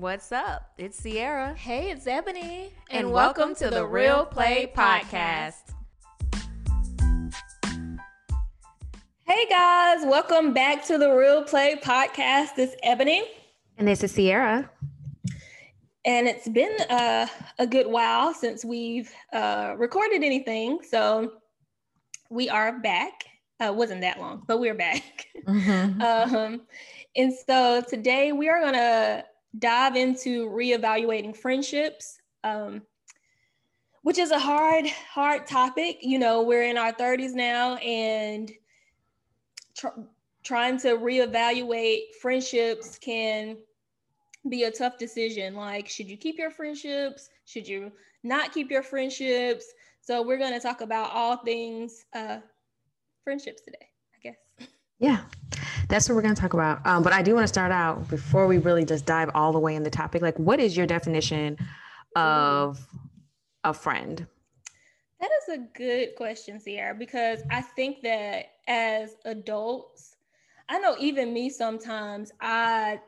What's up? It's Sierra. Hey, it's Ebony. And, and welcome, welcome, to, to the Real Play Podcast. Hey guys, welcome back to the Real Play Podcast. It's Ebony. And this is Sierra. And it's been uh, a good while since we've uh, recorded anything. So we are back. Uh, wasn't that long, but we're back. Mm-hmm. um, and so today we are going to dive into reevaluating friendships, um, which is a hard, hard topic. You know, we're in our 30s now and tr- trying to reevaluate friendships can be a tough decision. Like, should you keep your friendships? Should you not keep your friendships? So, we're going to talk about all things uh, friendships today, I guess. Yeah that's what we're going to talk about. Um, but I do want to start out before we really just dive all the way in the topic. Like, what is your definition of a friend? That is a good question, Sierra, because I think that as adults, I know even me sometimes I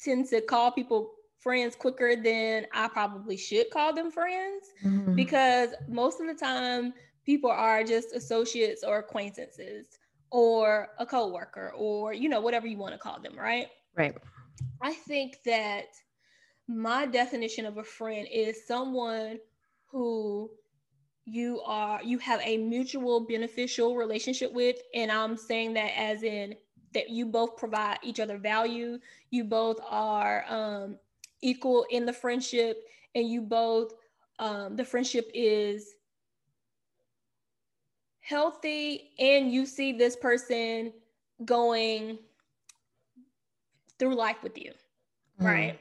tend to call people friends quicker than I probably should call them friends mm-hmm. because most of the time people are just associates or acquaintances or a coworker or you know whatever you want to call them right? Right. I think that my definition of a friend is someone who you are you have a mutual beneficial relationship with and i'm saying that as in that you both provide each other value you both are um, equal in the friendship and you both um, the friendship is healthy and you see this person going through life with you mm. right?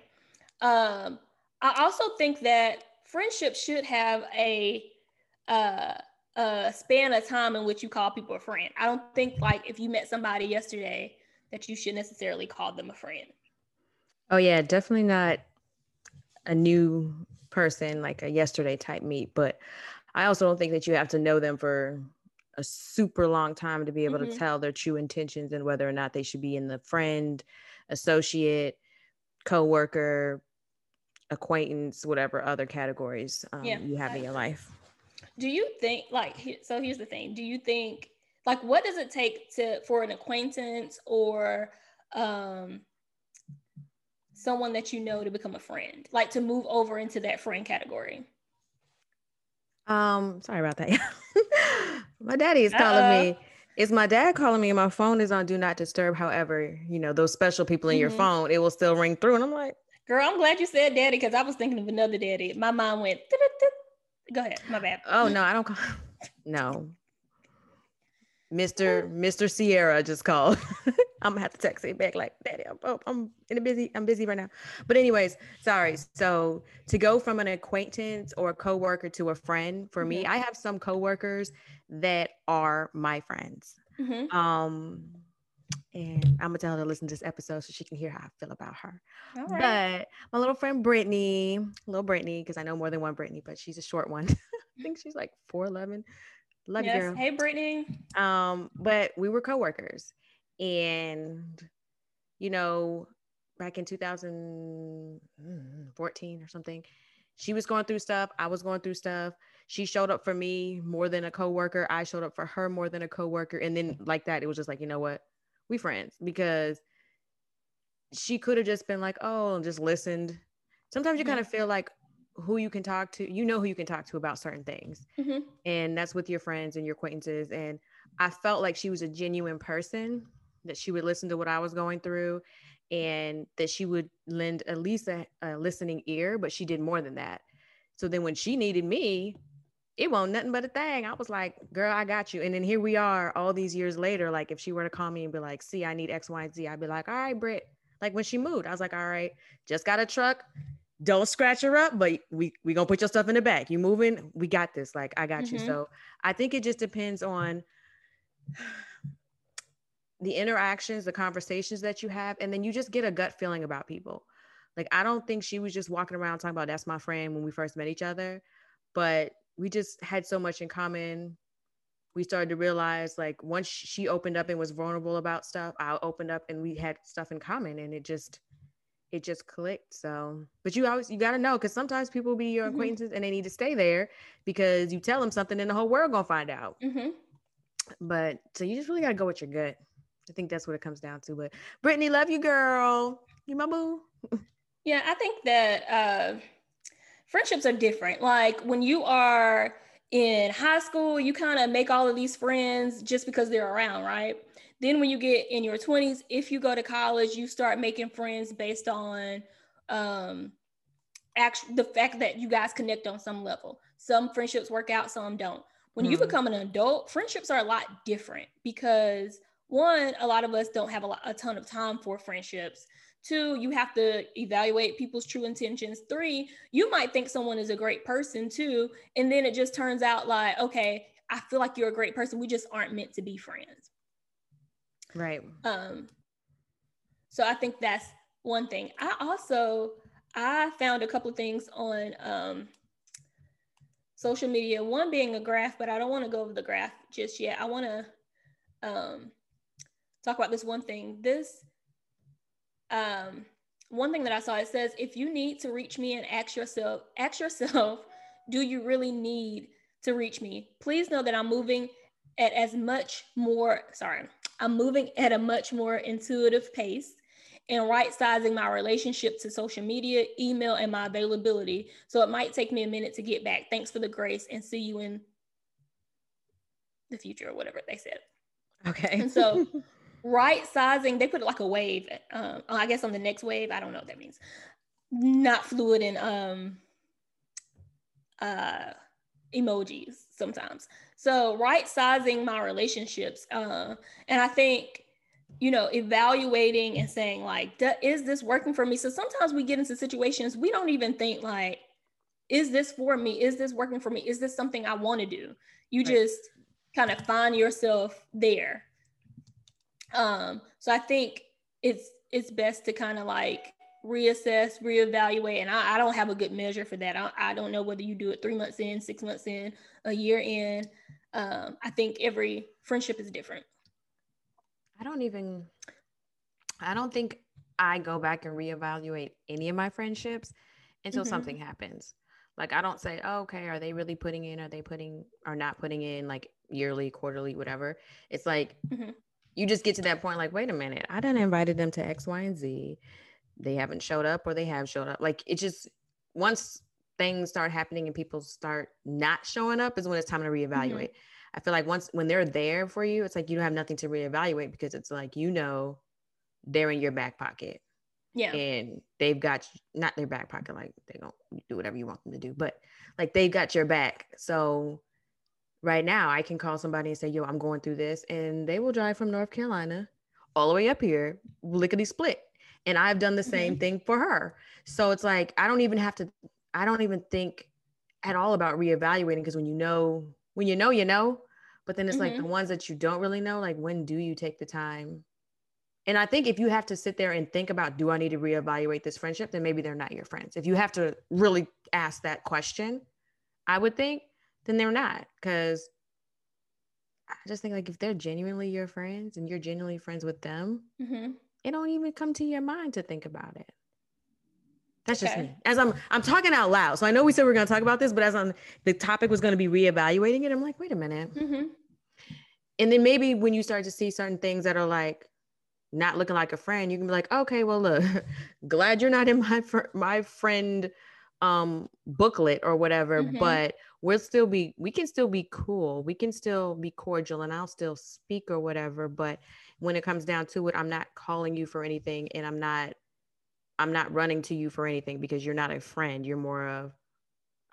Um i also think that friendship should have a uh a span of time in which you call people a friend. I don't think like if you met somebody yesterday that you should necessarily call them a friend. Oh yeah definitely not a new person like a yesterday type meet but i also don't think that you have to know them for a super long time to be able mm-hmm. to tell their true intentions and whether or not they should be in the friend, associate, co-worker, acquaintance, whatever other categories um, yeah. you have in your life. Do you think like so here's the thing, do you think like what does it take to for an acquaintance or um someone that you know to become a friend, like to move over into that friend category? Um, sorry about that. my daddy is calling Uh-oh. me. It's my dad calling me, and my phone is on do not disturb. However, you know those special people in mm-hmm. your phone, it will still ring through, and I'm like, "Girl, I'm glad you said daddy because I was thinking of another daddy." My mom went. Go ahead, my bad. Oh no, I don't call. No, Mr. Mr. Sierra just called. I'm gonna have to text him back like, Daddy, I'm, oh, I'm in a busy, I'm busy right now. But anyways, sorry. So to go from an acquaintance or a coworker to a friend, for mm-hmm. me, I have some coworkers that are my friends. Mm-hmm. Um, and I'm gonna tell her to listen to this episode so she can hear how I feel about her. But my little friend Brittany, little Brittany, because I know more than one Brittany, but she's a short one. I think she's like 4'11. Love yes. you, girl. Hey, Brittany. Um, but we were coworkers, and you know, back in 2014 or something, she was going through stuff. I was going through stuff. She showed up for me more than a coworker. I showed up for her more than a coworker, and then like that, it was just like, you know what, we friends because she could have just been like, oh, and just listened. Sometimes you kind of feel like, who you can talk to you know who you can talk to about certain things mm-hmm. and that's with your friends and your acquaintances and i felt like she was a genuine person that she would listen to what i was going through and that she would lend at least a, a listening ear but she did more than that. So then when she needed me it won't nothing but a thing. I was like girl i got you. And then here we are all these years later like if she were to call me and be like see i need x y and z i'd be like all right britt. Like when she moved i was like all right just got a truck don't scratch her up, but we we gonna put your stuff in the back. You moving? We got this. Like I got mm-hmm. you. So I think it just depends on the interactions, the conversations that you have, and then you just get a gut feeling about people. Like I don't think she was just walking around talking about that's my friend when we first met each other, but we just had so much in common. We started to realize like once she opened up and was vulnerable about stuff, I opened up and we had stuff in common, and it just it just clicked. So, but you always you got to know because sometimes people be your mm-hmm. acquaintances and they need to stay there because you tell them something and the whole world gonna find out. Mm-hmm. But so you just really gotta go with your gut. I think that's what it comes down to. But Brittany, love you, girl. You my boo. yeah, I think that uh, friendships are different. Like when you are in high school, you kind of make all of these friends just because they're around, right? Then when you get in your 20s, if you go to college, you start making friends based on um actually the fact that you guys connect on some level. Some friendships work out, some don't. When mm-hmm. you become an adult, friendships are a lot different because one, a lot of us don't have a, lot, a ton of time for friendships. Two, you have to evaluate people's true intentions. Three, you might think someone is a great person too. And then it just turns out like, okay, I feel like you're a great person. We just aren't meant to be friends. Right. Um, so I think that's one thing. I also I found a couple of things on um, social media. One being a graph, but I don't want to go over the graph just yet. I want to um, talk about this one thing. This um, one thing that I saw it says if you need to reach me and ask yourself, ask yourself, do you really need to reach me? Please know that I'm moving at as much more, sorry, I'm moving at a much more intuitive pace and right sizing my relationship to social media, email, and my availability. So it might take me a minute to get back. Thanks for the grace and see you in the future or whatever they said. Okay. And so right sizing, they put it like a wave. Um, I guess on the next wave, I don't know what that means. Not fluid in um uh emojis sometimes. So right sizing my relationships. Uh, and I think, you know, evaluating and saying like, is this working for me? So sometimes we get into situations we don't even think like, is this for me? Is this working for me? Is this something I want to do? You right. just kind of find yourself there. Um, so I think it's it's best to kind of like reassess, reevaluate. And I, I, don't have a good measure for that. I, I, don't know whether you do it three months in, six months in, a year in. Um, I think every friendship is different. I don't even, I don't think I go back and reevaluate any of my friendships until mm-hmm. something happens. Like I don't say, oh, okay, are they really putting in? Are they putting or not putting in like yearly, quarterly, whatever? It's like mm-hmm. you just get to that point, like, wait a minute, I done invited them to X, Y, and Z. They haven't showed up or they have showed up. Like it just once things start happening and people start not showing up is when it's time to mm-hmm. reevaluate. Mm-hmm. I feel like once when they're there for you, it's like you don't have nothing to reevaluate because it's like you know they're in your back pocket. Yeah. And they've got not their back pocket, like they don't do whatever you want them to do, but like they've got your back. So right now I can call somebody and say, yo, I'm going through this. And they will drive from North Carolina all the way up here, lickety split. And I've done the same mm-hmm. thing for her. So it's like I don't even have to I don't even think at all about reevaluating because when you know, when you know, you know. But then it's mm-hmm. like the ones that you don't really know, like when do you take the time? And I think if you have to sit there and think about, do I need to reevaluate this friendship? Then maybe they're not your friends. If you have to really ask that question, I would think, then they're not. Because I just think like if they're genuinely your friends and you're genuinely friends with them, mm-hmm. It don't even come to your mind to think about it. That's okay. just me. As I'm I'm talking out loud. So I know we said we are gonna talk about this, but as I'm the topic was gonna be reevaluating it, I'm like, wait a minute. Mm-hmm. And then maybe when you start to see certain things that are like not looking like a friend, you can be like, okay, well, look, glad you're not in my fr- my friend um booklet or whatever, mm-hmm. but we'll still be we can still be cool. We can still be cordial and I'll still speak or whatever. But when it comes down to it, I'm not calling you for anything and I'm not I'm not running to you for anything because you're not a friend. You're more of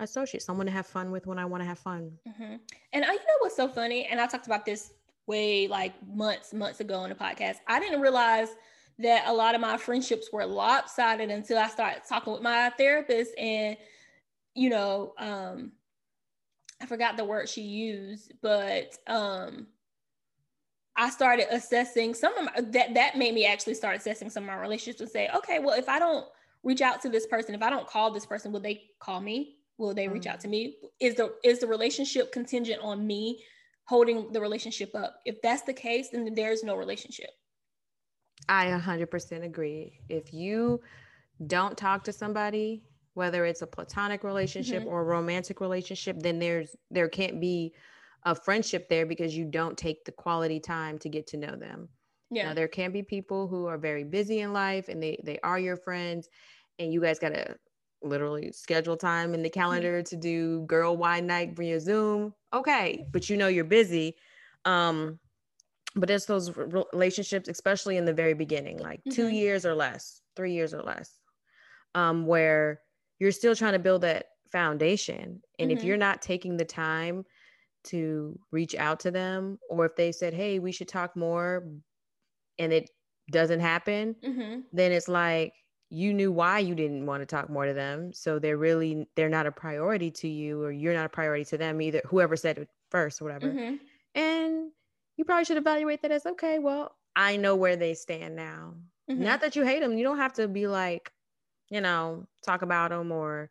associate, someone to have fun with when I want to have fun. Mm-hmm. And uh, you know what's so funny? And I talked about this way like months, months ago on the podcast. I didn't realize that a lot of my friendships were lopsided until I started talking with my therapist. And, you know, um, I forgot the word she used, but um, I started assessing some of my, that that made me actually start assessing some of my relationships and say, okay, well, if I don't reach out to this person, if I don't call this person, will they call me? Will they reach out to me? Is the is the relationship contingent on me holding the relationship up? If that's the case, then there's no relationship. I 100% agree. If you don't talk to somebody, whether it's a platonic relationship mm-hmm. or a romantic relationship, then there's there can't be a friendship there because you don't take the quality time to get to know them. Yeah. Now, there can be people who are very busy in life and they they are your friends and you guys got to literally schedule time in the mm-hmm. calendar to do girl wine night via Zoom. Okay, but you know you're busy. Um but it's those relationships especially in the very beginning like mm-hmm. 2 years or less, 3 years or less. Um where you're still trying to build that foundation and mm-hmm. if you're not taking the time to reach out to them or if they said hey we should talk more and it doesn't happen mm-hmm. then it's like you knew why you didn't want to talk more to them so they're really they're not a priority to you or you're not a priority to them either whoever said it first or whatever mm-hmm. and you probably should evaluate that as okay well i know where they stand now mm-hmm. not that you hate them you don't have to be like you know talk about them or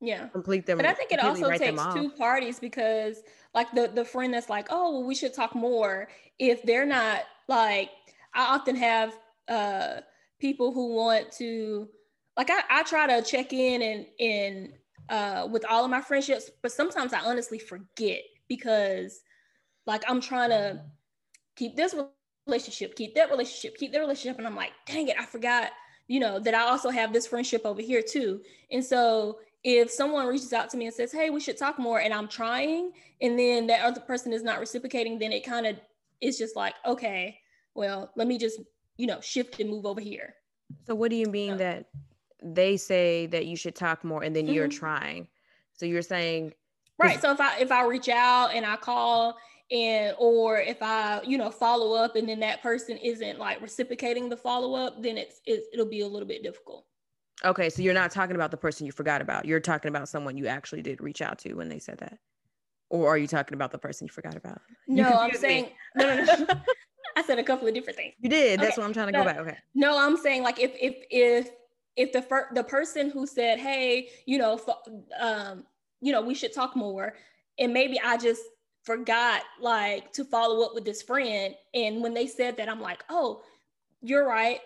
yeah. complete them but i think it also takes two parties because like the the friend that's like oh well we should talk more if they're not like i often have uh people who want to like I, I try to check in and in uh with all of my friendships but sometimes i honestly forget because like i'm trying to keep this relationship keep that relationship keep that relationship and i'm like dang it i forgot you know that i also have this friendship over here too. And so if someone reaches out to me and says, Hey, we should talk more, and I'm trying, and then that other person is not reciprocating, then it kind of is just like, okay, well, let me just, you know, shift and move over here. So, what do you mean that they say that you should talk more and then mm-hmm. you're trying? So, you're saying, right. So, if I if I reach out and I call and or if I, you know, follow up and then that person isn't like reciprocating the follow up, then it's, it's it'll be a little bit difficult. Okay, so you're not talking about the person you forgot about. You're talking about someone you actually did reach out to when they said that. Or are you talking about the person you forgot about? No, I'm saying no, no, no. I said a couple of different things. You did. That's okay. what I'm trying to no, go back. Okay. No, I'm saying like if if if if the fir- the person who said, "Hey, you know, um, you know, we should talk more," and maybe I just forgot like to follow up with this friend, and when they said that, I'm like, "Oh, you're right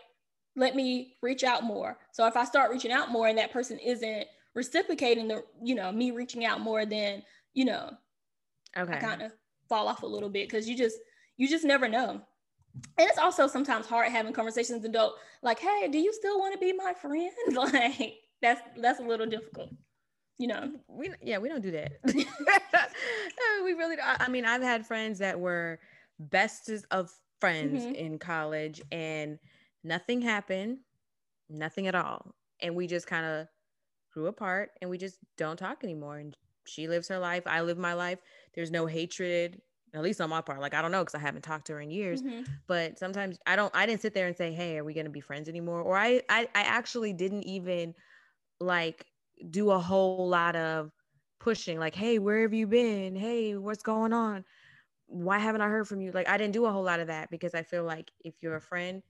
let me reach out more. So if I start reaching out more and that person isn't reciprocating the, you know, me reaching out more, then, you know, okay. I kind of fall off a little bit because you just, you just never know. And it's also sometimes hard having conversations with adult, like, hey, do you still want to be my friend? like that's that's a little difficult. You know, we yeah, we don't do that. we really don't. I mean, I've had friends that were bestest of friends mm-hmm. in college and nothing happened, nothing at all. And we just kind of grew apart and we just don't talk anymore. And she lives her life, I live my life. There's no hatred, at least on my part. Like I don't know because I haven't talked to her in years. Mm-hmm. But sometimes I don't I didn't sit there and say, Hey, are we gonna be friends anymore? Or I I, I actually didn't even like do a whole lot of pushing, like, hey, where have you been? Hey, what's going on? Why haven't I heard from you? Like I didn't do a whole lot of that because I feel like if you're a friend,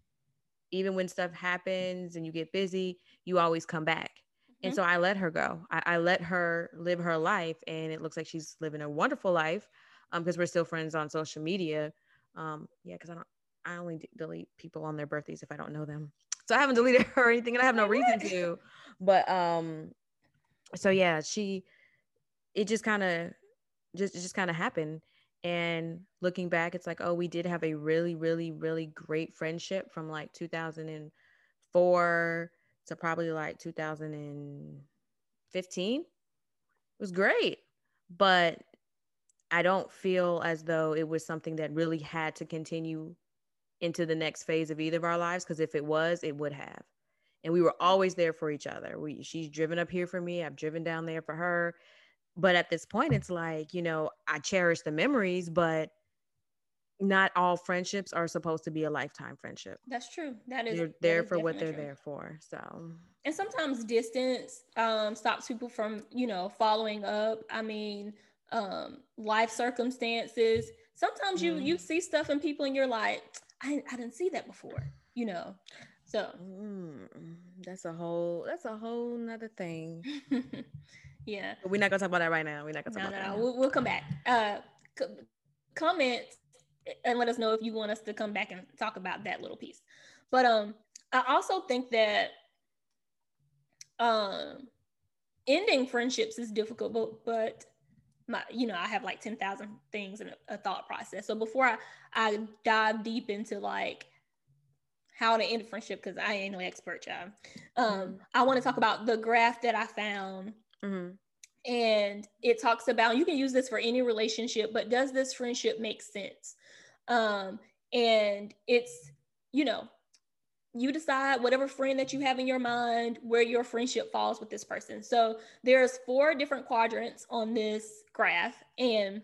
even when stuff happens and you get busy, you always come back. Mm-hmm. And so I let her go. I, I, let her live her life, and it looks like she's living a wonderful life because um, we're still friends on social media. Um, yeah, because I don't, I only d- delete people on their birthdays if I don't know them. So I haven't deleted her or anything, and I have no reason to. But um, so yeah, she, it just kind of, just just kind of happened and looking back, it's like, oh, we did have a really, really, really great friendship from like 2004 to probably like 2015. It was great. But I don't feel as though it was something that really had to continue into the next phase of either of our lives because if it was, it would have. And we were always there for each other. We she's driven up here for me, I've driven down there for her but at this point it's like you know i cherish the memories but not all friendships are supposed to be a lifetime friendship. That's true. That is they're there for what they're true. there for so. And sometimes distance um, stops people from you know following up. I mean um, life circumstances. Sometimes you mm. you see stuff in people and you're like I, I didn't see that before you know? So. Mm, that's a whole that's a whole nother thing Yeah. But we're not gonna talk about that right now. We're not gonna talk no, about no, that. No, we'll, we'll come back. Uh, c- comment and let us know if you want us to come back and talk about that little piece. But um, I also think that um ending friendships is difficult but, but my you know i have like 10,000 things in a, a, thought process so before I, I dive deep into like how to end a friendship because i ain't no expert y'all. um mm-hmm. i want to talk about the graph that i found mm-hmm. and it talks about you can use this for any relationship but does this friendship make sense? Um and it's you know you decide whatever friend that you have in your mind where your friendship falls with this person. So there's four different quadrants on this graph. And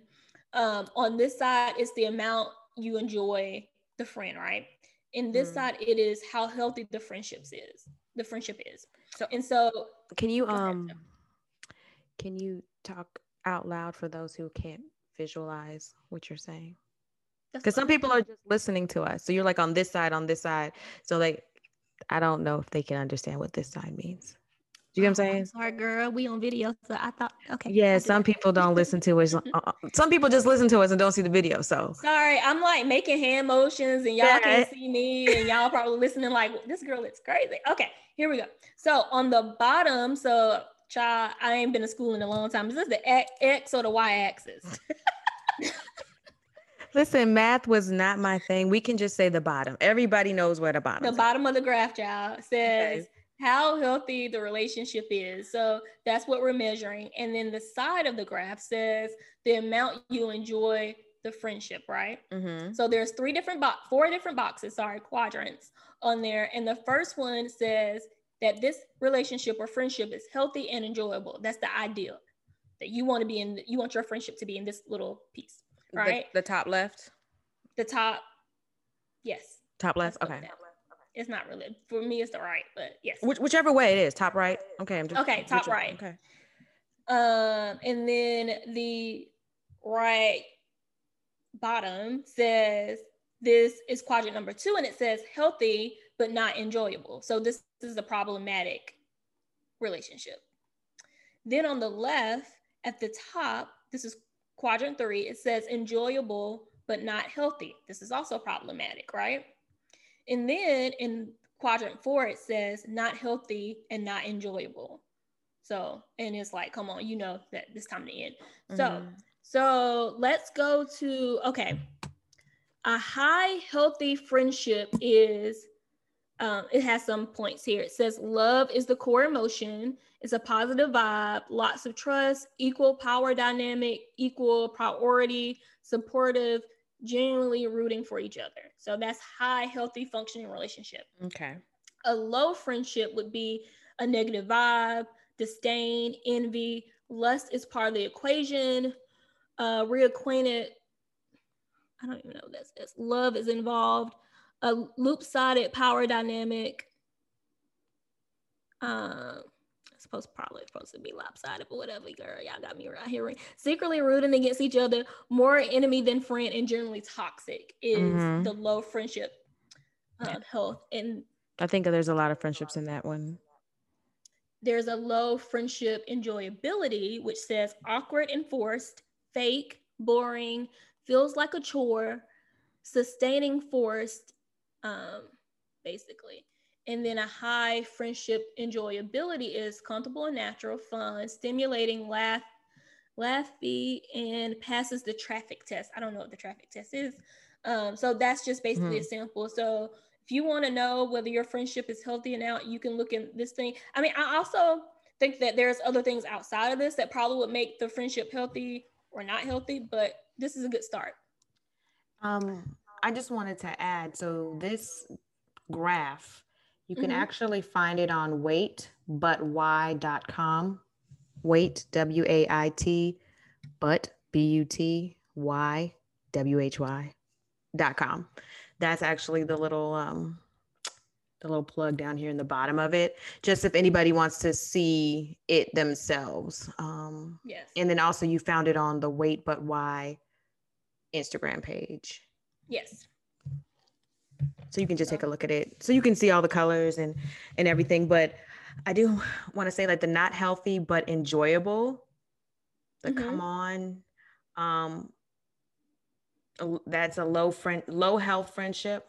um, on this side is the amount you enjoy the friend right? In this mm. side it is how healthy the friendships is the friendship is. So and so can you um can you talk out loud for those who can't visualize what you're saying because some people are just listening to us. So you're like on this side, on this side. So like, I don't know if they can understand what this side means. Do you know what I'm oh, saying? sorry, girl. We on video, so I thought okay. Yeah, some people don't listen to us. Uh, uh, some people just listen to us and don't see the video. So sorry, I'm like making hand motions, and y'all yeah. can't see me, and y'all probably listening like this girl is crazy. Okay, here we go. So on the bottom, so child, I ain't been to school in a long time. Is this the X or the Y axis? Listen, math was not my thing. We can just say the bottom. Everybody knows where the bottom. The bottom of the graph, y'all, says okay. how healthy the relationship is. So that's what we're measuring. And then the side of the graph says the amount you enjoy the friendship, right? Mm-hmm. So there's three different box, four different boxes, sorry, quadrants on there. And the first one says that this relationship or friendship is healthy and enjoyable. That's the ideal that you want to be in. You want your friendship to be in this little piece right? The, the top left. The top, yes. Top left. Okay. It's not really for me. It's the right, but yes. Which, whichever way it is, top right. Okay, I'm just okay. Top whichever, right. Okay. Um, and then the right bottom says this is quadrant number two, and it says healthy but not enjoyable. So this, is a problematic relationship. Then on the left at the top, this is quadrant three, it says enjoyable but not healthy. This is also problematic, right? And then in quadrant four, it says not healthy and not enjoyable. So, and it's like, come on, you know that this time to end. Mm-hmm. So, so let's go to okay. A high healthy friendship is um, it has some points here. It says love is the core emotion. It's a positive vibe, lots of trust, equal power dynamic, equal priority, supportive, genuinely rooting for each other. So that's high, healthy, functioning relationship. Okay. A low friendship would be a negative vibe, disdain, envy, lust is part of the equation, uh, reacquainted. I don't even know what this is. Love is involved a loop-sided power dynamic. Um, I suppose probably supposed to be lopsided, but whatever, girl. Y'all got me right here. Secretly rooting against each other, more enemy than friend, and generally toxic is mm-hmm. the low friendship um, yeah. health. And I think there's a lot of friendships in that one. There's a low friendship enjoyability, which says awkward and forced, fake, boring, feels like a chore, sustaining forced, um, basically. And then a high friendship enjoyability is comfortable and natural, fun, stimulating, laugh, laughy, and passes the traffic test. I don't know what the traffic test is. Um, so that's just basically mm-hmm. a sample. So if you want to know whether your friendship is healthy or not, you can look at this thing. I mean, I also think that there's other things outside of this that probably would make the friendship healthy or not healthy, but this is a good start. Um, I just wanted to add so this graph, you can mm-hmm. actually find it on waitbutwhy.com. Wait, W A I T, but B U T Y W H Y dot com. That's actually the little um the little plug down here in the bottom of it, just if anybody wants to see it themselves. Um, yes. And then also you found it on the Wait But Why Instagram page. Yes. So you can just take a look at it. So you can see all the colors and and everything. But I do want to say like the not healthy but enjoyable. The mm-hmm. come on. Um that's a low friend low health friendship.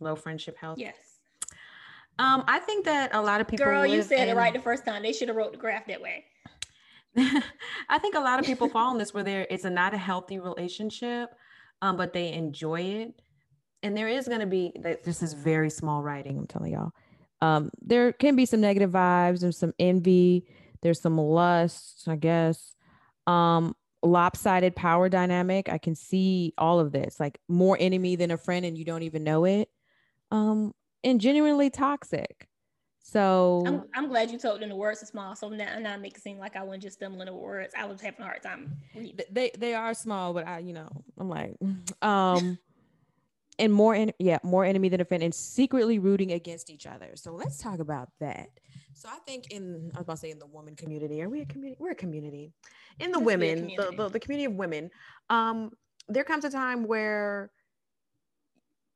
Low friendship health. Yes. Um, I think that a lot of people. Girl, you said in... it right the first time. They should have wrote the graph that way. I think a lot of people fall in this where there it's a not a healthy relationship, um, but they enjoy it. And there is going to be this is very small writing. I'm telling y'all. Um, there can be some negative vibes. There's some envy. There's some lust, I guess. Um, lopsided power dynamic. I can see all of this, like more enemy than a friend, and you don't even know it. Um, and genuinely toxic. So I'm, I'm glad you told them the words are small. So now, now make it seem like I wasn't just stumbling over words. I was having a hard time. Reading. They they are small, but I, you know, I'm like, um, and more in yeah, more enemy than a friend, and secretly rooting against each other. So let's talk about that. So I think in I was about to say in the woman community, are we a community? We're a community. In the Let's women, the, the, the community of women, um, there comes a time where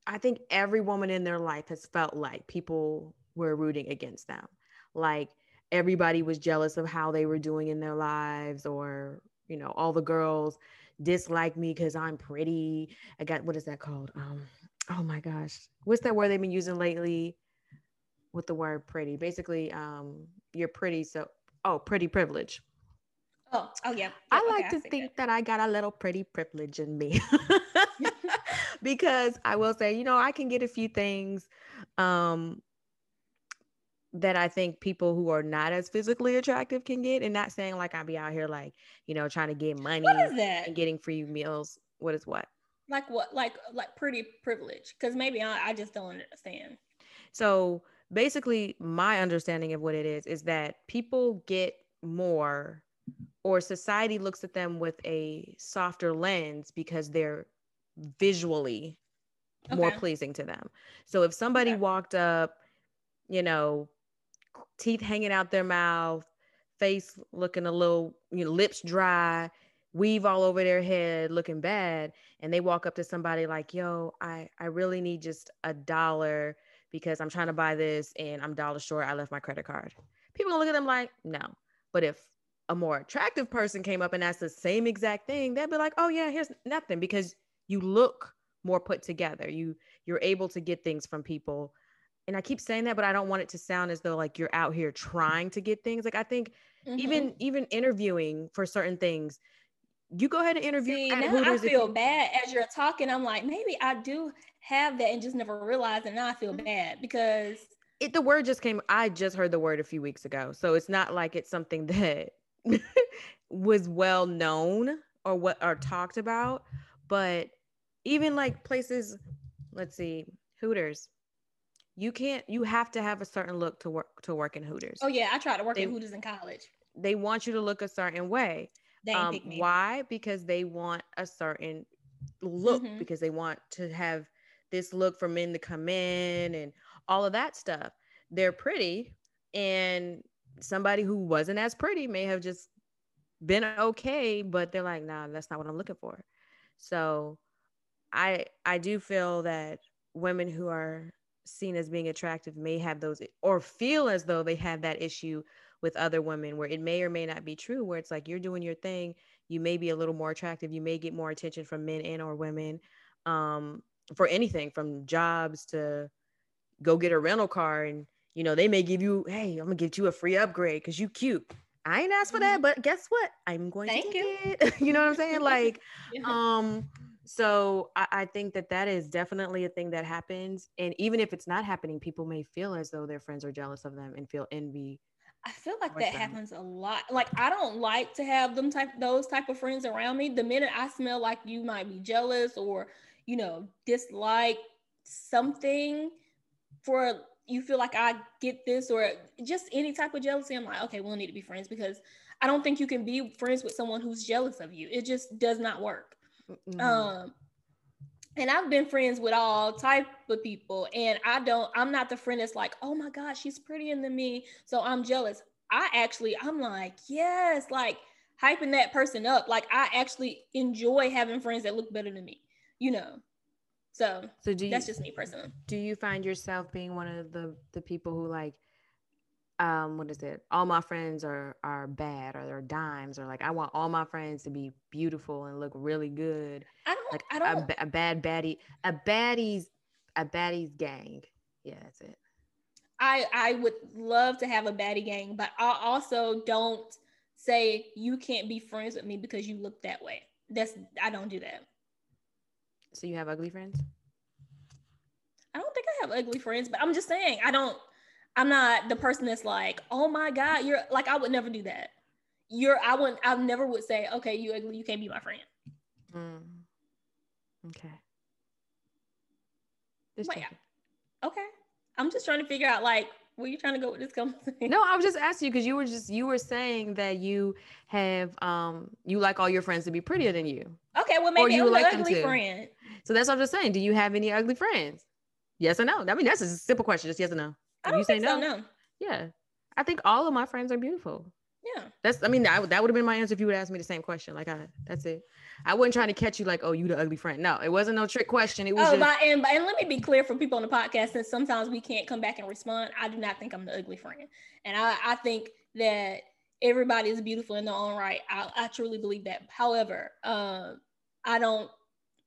I think every woman in their life has felt like people were rooting against them. Like everybody was jealous of how they were doing in their lives, or, you know, all the girls dislike me because I'm pretty. I got, what is that called? Um, oh my gosh. What's that word they've been using lately with the word pretty? Basically, um, you're pretty. So, oh, pretty privilege. Oh, oh yeah. I like to think that. that I got a little pretty privilege in me. because I will say, you know, I can get a few things um, that I think people who are not as physically attractive can get, and not saying like I'll be out here like, you know, trying to get money what is that? and getting free meals. What is what? Like what? Like like pretty privilege? Because maybe I, I just don't understand. So basically, my understanding of what it is is that people get more or society looks at them with a softer lens because they're visually okay. more pleasing to them. So if somebody okay. walked up, you know, teeth hanging out their mouth, face looking a little, you know, lips dry, weave all over their head, looking bad, and they walk up to somebody like, "Yo, I I really need just a dollar because I'm trying to buy this and I'm dollar short. I left my credit card." People gonna look at them like, "No." But if a more attractive person came up and asked the same exact thing, they'd be like, "Oh yeah, here's nothing," because you look more put together. You you're able to get things from people. And I keep saying that, but I don't want it to sound as though like you're out here trying to get things. Like I think mm-hmm. even even interviewing for certain things, you go ahead and interview. See, now I feel bad as you're talking. I'm like, maybe I do have that and just never realized, and now I feel mm-hmm. bad because it the word just came. I just heard the word a few weeks ago, so it's not like it's something that was well known or what are talked about but even like places let's see hooters you can't you have to have a certain look to work to work in hooters. Oh yeah i tried to work they, in hooters in college. they want you to look a certain way um, why? Because they want a certain look mm-hmm. because they want to have this look for men to come in and all of that stuff. They're pretty and somebody who wasn't as pretty may have just been okay but they're like nah that's not what i'm looking for. So I I do feel that women who are seen as being attractive may have those or feel as though they have that issue with other women where it may or may not be true where it's like you're doing your thing you may be a little more attractive you may get more attention from men and or women um, for anything from jobs to go get a rental car and you know they may give you hey i'm gonna give you a free upgrade because you cute. I ain't asked for that mm-hmm. but guess what? I'm going Thank to you. it. You know what i'm saying? Like um so I, I, think that that is definitely a thing that happens and even if it's not happening people may feel as though their friends are jealous of them and feel envy i feel like that them. happens a lot like i don't like to have them type those type of friends around me the minute i smell like you might be jealous or you know dislike something for you feel like i get this or just any type of jealousy i'm like okay we'll need to be friends because i don't think you can be friends with someone who's jealous of you it just does not work Mm-hmm. Um, and I've been friends with all type of people, and I don't. I'm not the friend that's like, oh my gosh, she's prettier than me, so I'm jealous. I actually, I'm like, yes, like hyping that person up. Like I actually enjoy having friends that look better than me, you know. So, so do you, that's just me personally. Do you find yourself being one of the the people who like um what is it all my friends are are bad or they're dimes or like i want all my friends to be beautiful and look really good i don't like i don't a, a bad baddie a baddie's a baddie's gang yeah that's it I I would love to have a baddie gang, but I also don't say you can't be friends with me because you look that way. That's I don't do that. So you have ugly friends? I don't think I have ugly friends, but I'm just saying I don't. I'm not the person that's like, oh my god, you're like I would never do that. You're I wouldn't I never would say, okay, you ugly, you can't be my friend. Mm. Okay. Wait, okay. I'm just trying to figure out like where you trying to go with this conversation? No, I was just asking you because you were just you were saying that you have um you like all your friends to be prettier than you. Okay, well maybe you like ugly friend. So that's what I'm just saying. Do you have any ugly friends? Yes or no? I mean that's a simple question, just yes or no. I don't you say no, so, no. Yeah. I think all of my friends are beautiful. Yeah. That's I mean that, that would have been my answer if you would ask me the same question. Like I that's it. I wasn't trying to catch you like, oh, you the ugly friend. No, it wasn't no trick question. It was. Oh, just... and, and let me be clear for people on the podcast, since sometimes we can't come back and respond. I do not think I'm the ugly friend, and I, I think that everybody is beautiful in their own right. I, I truly believe that. However, um, I don't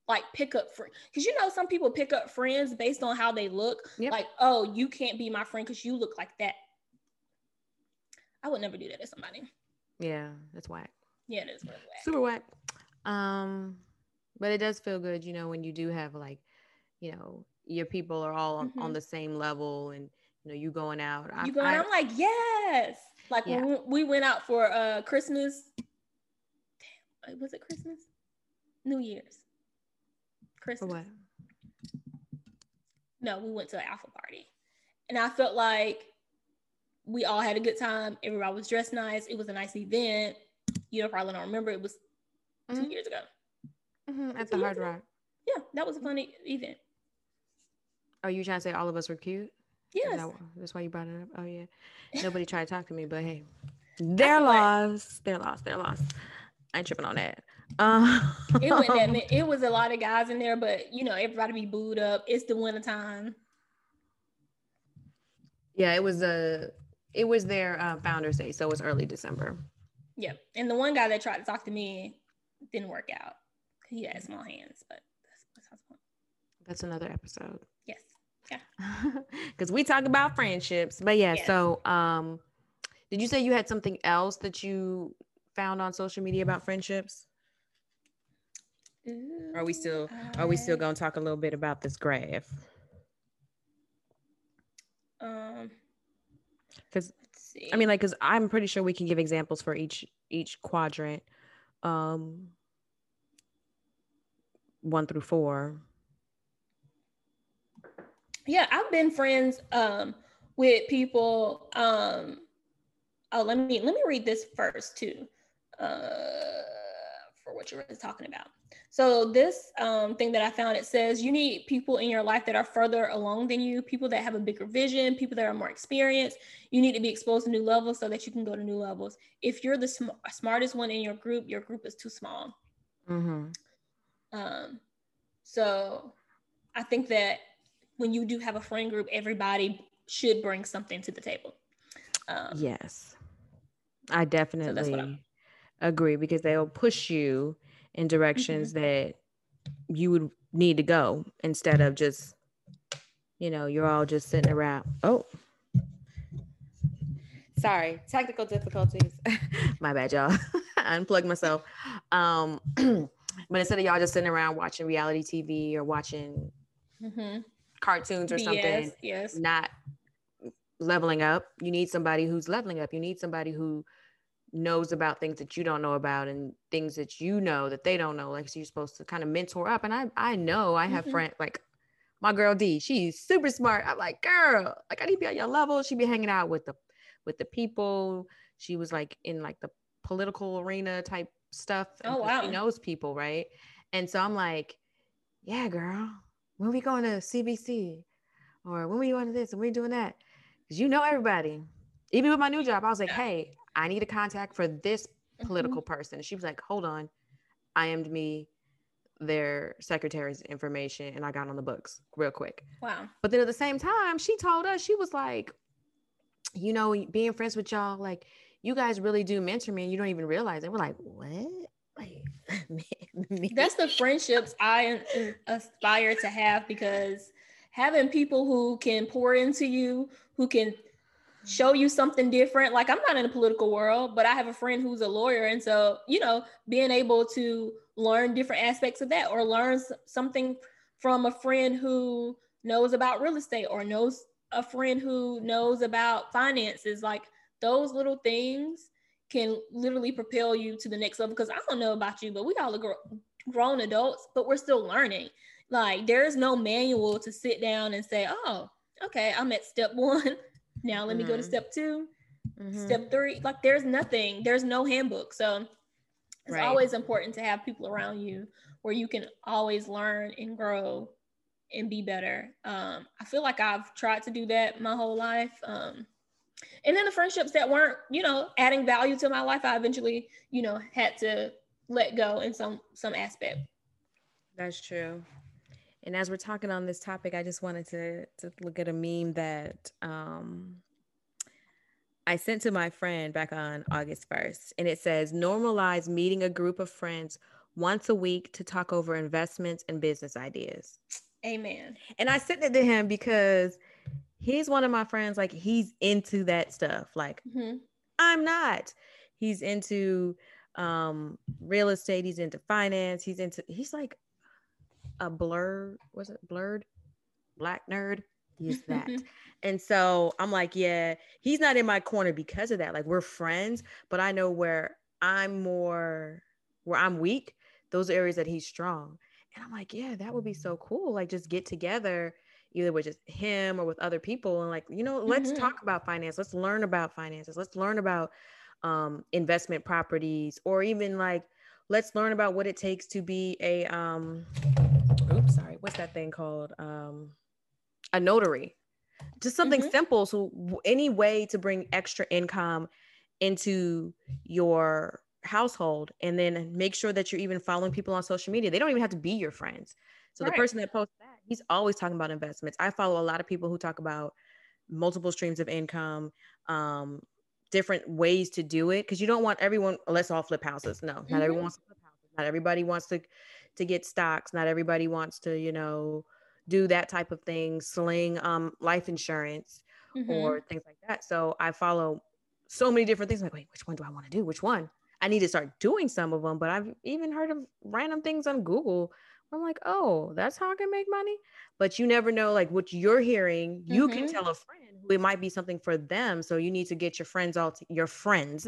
like pick up friends because you know some people pick up friends based on how they look. Yep. Like, oh, you can't be my friend because you look like that. I would never do that to somebody. Yeah, that's whack. Yeah, it is really whack. Super whack. Um, but it does feel good, you know, when you do have like, you know, your people are all mm-hmm. on, the same level and you know you going out. You going? I, am like yes. Like yeah. when we went out for uh Christmas. Damn, was it Christmas? New Year's. Christmas. what? No, we went to an alpha party, and I felt like we all had a good time. Everybody was dressed nice. It was a nice event. You know, probably don't remember. It was mm-hmm. two years ago. Mm-hmm. At the Hard Rock. Yeah, that was a funny event. Are you trying to say all of us were cute? Yes. That, that's why you brought it up. Oh yeah. Nobody tried to talk to me, but hey, they're lost. They're lost. They're lost. I ain't tripping on that. Uh, it, that, it was a lot of guys in there, but you know everybody be booed up. It's the winter time. Yeah, it was a. It was their uh, Founders Day, so it was early December. Yep, and the one guy that tried to talk to me didn't work out. He had small hands, but that's that's, that's another episode. Yes. Yeah. Because we talk about friendships, but yeah. Yes. So, um, did you say you had something else that you found on social media about friendships? Ooh, are we still I... are we still going to talk a little bit about this graph? Um, because I mean, like, because I'm pretty sure we can give examples for each each quadrant, um, one through four. Yeah, I've been friends um with people. Um, oh, let me let me read this first too, uh, for what you're really talking about. So this um, thing that I found, it says you need people in your life that are further along than you, people that have a bigger vision, people that are more experienced. You need to be exposed to new levels so that you can go to new levels. If you're the sm- smartest one in your group, your group is too small. Mm-hmm. Um, so I think that when you do have a friend group, everybody should bring something to the table. Um, yes, I definitely so agree because they'll push you in directions mm-hmm. that you would need to go instead of just you know you're all just sitting around. Oh. Sorry technical difficulties. My bad y'all. I unplugged myself. Um but instead of y'all just sitting around watching reality tv or watching mm-hmm. cartoons or something yes. not leveling up you need somebody who's leveling up. You need somebody who knows about things that you don't know about and things that you know that they don't know like so you're supposed to kind of mentor up and i i know i have mm-hmm. friends like my girl d she's super smart. I'm like girl like i need to be on your level. She'd be hanging out with the with the people. She was like in like the political arena type stuff oh wow she knows people right? And so i'm like yeah girl when we going to cbc or when we going to this and we doing that? Because you know everybody. Even with my new job i was like hey I need a contact for this mm-hmm. political mm-hmm. person. She was like, hold on. I am me their secretary's information and I got on the books real quick. Wow. But then at the same time, she told us, she was like, you know, being friends with y'all, like, you guys really do mentor me and you don't even realize it. We're like, what? Like, That's the friendships I aspire to have because having people who can pour into you, who can show you something different. Like I'm not in a political world, but I have a friend who's a lawyer. And so, you know, being able to learn different aspects of that or learn something from a friend who knows about real estate or knows a friend who knows about finances, like those little things can literally propel you to the next level. Because I don't know about you, but we all are grown adults, but we're still learning. Like there is no manual to sit down and say, oh, okay, I'm at step one. Now let mm-hmm. me go to mm-hmm. step 2 mm-hmm. step three. Like there's nothing, there's no handbook. So it's right. always important to have people around you where you can always learn and grow and be better. Um, I feel like I've tried to do that my whole life. Um, and then the friendships that weren't, you know, adding value to my life, I eventually, you know, had to let go in some some aspect. That's true. And as we're talking on this topic, I just wanted to to look at a meme that um, I sent to my friend back on August 1st. And it says, normalize meeting a group of friends once a week to talk over investments and business ideas. Amen. And I sent it to him because he's one of my friends, like he's into that stuff. Like mm-hmm. I'm not. He's into um real estate, he's into finance, he's into he's like a blur, was it blurred? Black nerd. He's that. and so I'm like, yeah, he's not in my corner because of that. Like we're friends, but I know where I'm more where I'm weak, those areas that he's strong. And I'm like, yeah, that would be so cool. Like just get together either with just him or with other people and like, you know, let's mm-hmm. talk about finance. Let's learn about finances. Let's learn about um investment properties or even like let's learn about what it takes to be a um sorry, what's that thing called? Um, a notary. Just something mm-hmm. simple. So any way to bring extra income into your household and then make sure that you're even following people on social media. They don't even have to be your friends. So right. the person that posts that, he's always talking about investments. I follow a lot of people who talk about multiple streams of income, um, different ways to do it. Cause you don't want everyone, let's all flip houses. No, not mm-hmm. everyone wants to flip houses. Not everybody wants to to get stocks. Not everybody wants to, you know, do that type of thing, sling um, life insurance mm-hmm. or things like that. So I follow so many different things. I'm like, wait, which one do I want to do? Which one? I need to start doing some of them, but I've even heard of random things on Google. I'm like, oh, that's how I can make money. But you never know, like what you're hearing, you mm-hmm. can tell a friend who it might be something for them. So you need to get your friends all to, your friends,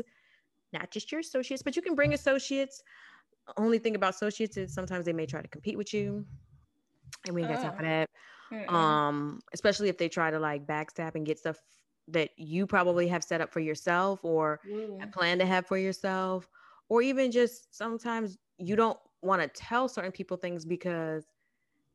not just your associates, but you can bring associates only thing about associates is sometimes they may try to compete with you. And we ain't got time for that. Mm-mm. Um, especially if they try to like backstab and get stuff that you probably have set up for yourself or mm. plan to have for yourself. Or even just sometimes you don't want to tell certain people things because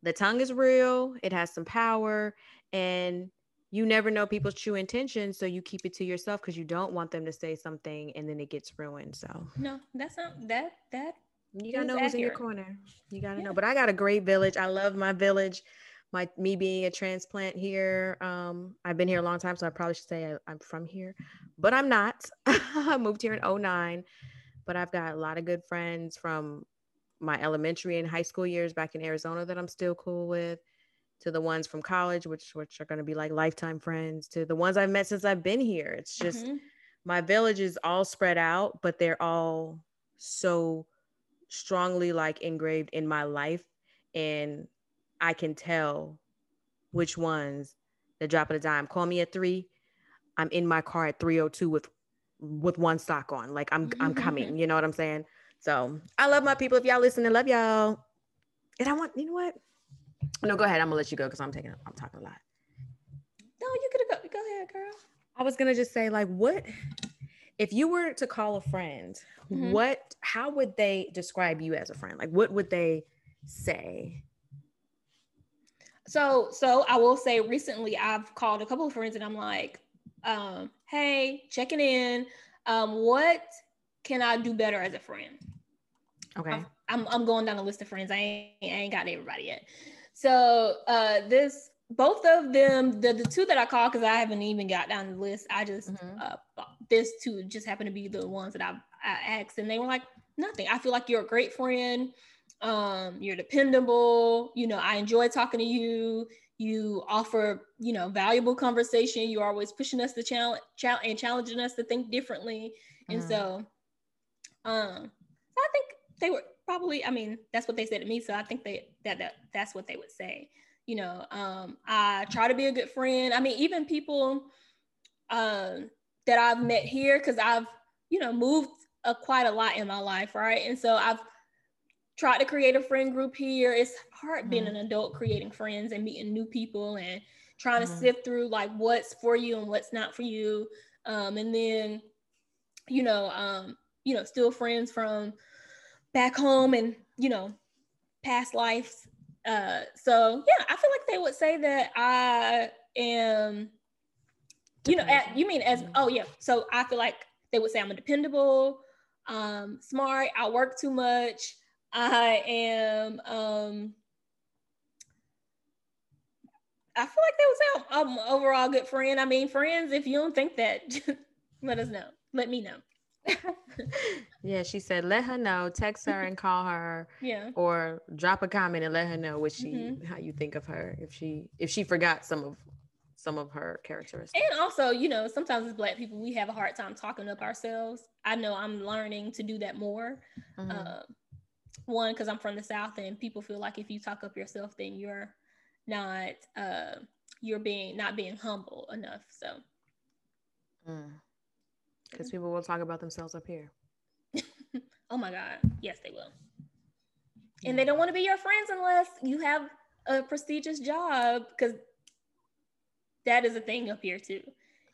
the tongue is real, it has some power, and you never know people's true intentions. So you keep it to yourself because you don't want them to say something and then it gets ruined. So no, that's not that that you gotta know who's in your corner. You gotta yeah. know. But I got a great village. I love my village. My me being a transplant here. Um, I've been here a long time, so I probably should say I, am from here, but I'm not. I moved here in 09, but I've got a lot of good friends from my elementary and high school years back in Arizona that I'm still cool with, to the ones from college, which which are gonna be like lifetime friends, to the ones I've met since I've been here. It's just mm-hmm. my village is all spread out, but they're all so strongly like engraved in my life and I can tell which ones the drop of the dime. Call me at three. I'm in my car at 302 with with one sock on. Like I'm I'm coming. Mm-hmm. You know what I'm saying? So I love my people. If y'all listen, I love y'all. And I want, you know what? No, go ahead. I'm gonna let you go because I'm taking I'm talking a lot. No, you could go go ahead, girl. I was gonna just say, like, what if you were to call a friend, mm-hmm. what how would they describe you as a friend? Like what would they say? So so I will say recently I've called a couple of friends and I'm like, um, hey, checking in. Um, what can I do better as a friend? Okay. I'm, I'm going down the list of friends. I ain't, I ain't got everybody yet. So uh, this both of them, the, the two that I called, because I haven't even got down the list. I just mm-hmm. uh, this two just happened to be the ones that I, I asked, and they were like, nothing. I feel like you're a great friend. Um, you're dependable. You know, I enjoy talking to you. you offer you know valuable conversation you're always pushing us to challenge and challenging us to think differently and mm-hmm. so um i think they were probably i mean that's what they said to me so i think they that, that that's what they would say you know um i try to be a good friend i mean even people um that i've met here because i've you know moved a, quite a lot in my life right and so i've tried to create a friend group here. It's hard mm-hmm. being an adult creating friends and meeting new people and trying mm-hmm. to sift through like what's for you and what's not for you. Um, and then, you know, um, you know, still friends from back home and, you know, past lives. Uh, so yeah, I feel like they would say that I am, you know, at, you mean as, oh yeah. So I feel like they would say I'm a dependable, um, smart, I work too much, I am um I feel like they that was I'm overall good friend. I mean, friends, if you don't think that, let us know. Let me know. yeah, she said, let her know, text her and call her. Yeah. Or drop a comment and let her know what she mm-hmm. how you think of her if she if she forgot some of some of her characteristics. And also, you know, sometimes as black people, we have a hard time talking up ourselves. I know I'm learning to do that more. Mm-hmm. Uh, one because i'm from the south and people feel like if you talk up yourself then you're not uh you're being not being humble enough so because people will talk about themselves up here oh my god yes they will and they don't want to be your friends unless you have a prestigious job because that is a thing up here too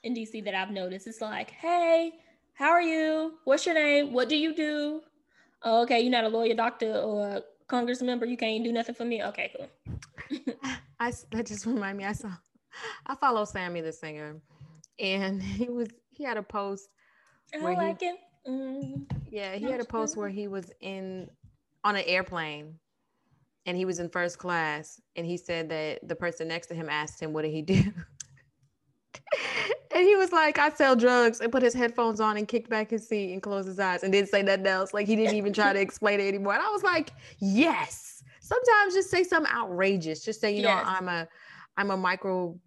in dc that i've noticed it's like hey how are you what's your name what do you do oh, okay, you're not a lawyer, doctor, or a congress member. You can't do nothing for me. Okay, cool. I that just remind me. I saw, I follow Sammie the singer, and he was he had a post. I like he, it. Mm. Yeah, he had a post where he was in on an airplane and he was in first class and he said that the person next to him asked him what did he do And he was like, I sell drugs and put his headphones on and kicked back his seat and closed his eyes and didn't say nothing else. Like he didn't even try to explain it anymore. And I was like, yes. Sometimes just say something outrageous. Just say, you yes. know, I'm a I'm a micro,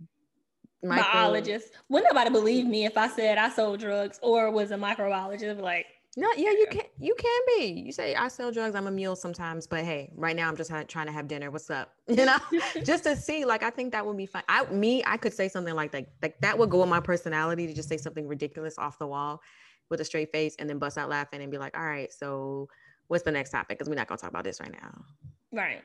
micro biologist. Wouldn't nobody believe me if I said I sold drugs or was a microbiologist? Like, no, yeah, you can you can be. You say I sell drugs. I'm a mule sometimes, but hey, right now I'm just trying to have dinner. What's up? You know, just to see. Like I think that would be fun. I me I could say something like that. Like that would go with my personality to just say something ridiculous off the wall with a straight face and then bust out laughing and be like, all right, so what's the next topic? Because we're not gonna talk about this right now. Right.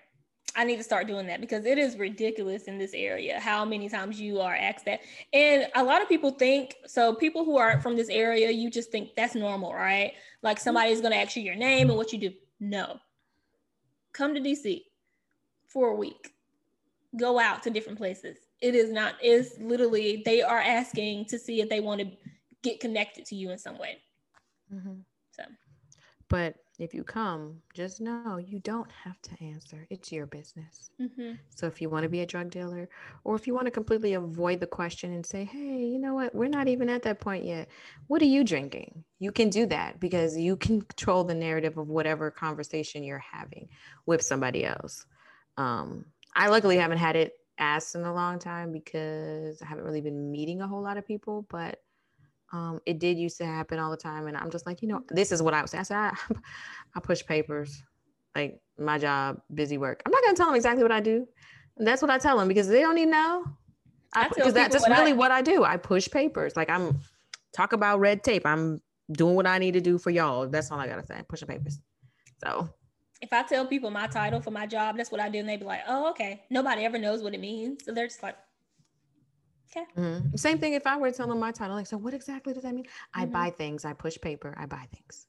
I need to start doing that because it is ridiculous in this area how many times you are asked that. And a lot of people think so, people who aren't from this area, you just think that's normal, right? Like somebody's going to ask you your name and what you do. No. Come to DC for a week, go out to different places. It is not, is literally, they are asking to see if they want to get connected to you in some way. Mm-hmm. So, but if you come, just know you don't have to answer. It's your business. Mm-hmm. So if you want to be a drug dealer, or if you want to completely avoid the question and say, hey, you know what? We're not even at that point yet. What are you drinking? You can do that because you can control the narrative of whatever conversation you're having with somebody else. Um, I luckily haven't had it asked in a long time because I haven't really been meeting a whole lot of people, but um, it did used to happen all the time. And I'm just like, you know, this is what I say. I said, I, I push papers, like my job, busy work. I'm not going to tell them exactly what I do. That's what I tell them because they don't even know. Because that's just really I, what I do. I push papers. Like I'm talk about red tape. I'm doing what I need to do for y'all. That's all I gotta say. Pushing papers. So if I tell people my title for my job, that's what I do, and they be like, "Oh, okay." Nobody ever knows what it means, so they're just like, Okay. Mm-hmm. Same thing if I were to tell them my title, like, so what exactly does that mean? Mm-hmm. I buy things, I push paper, I buy things.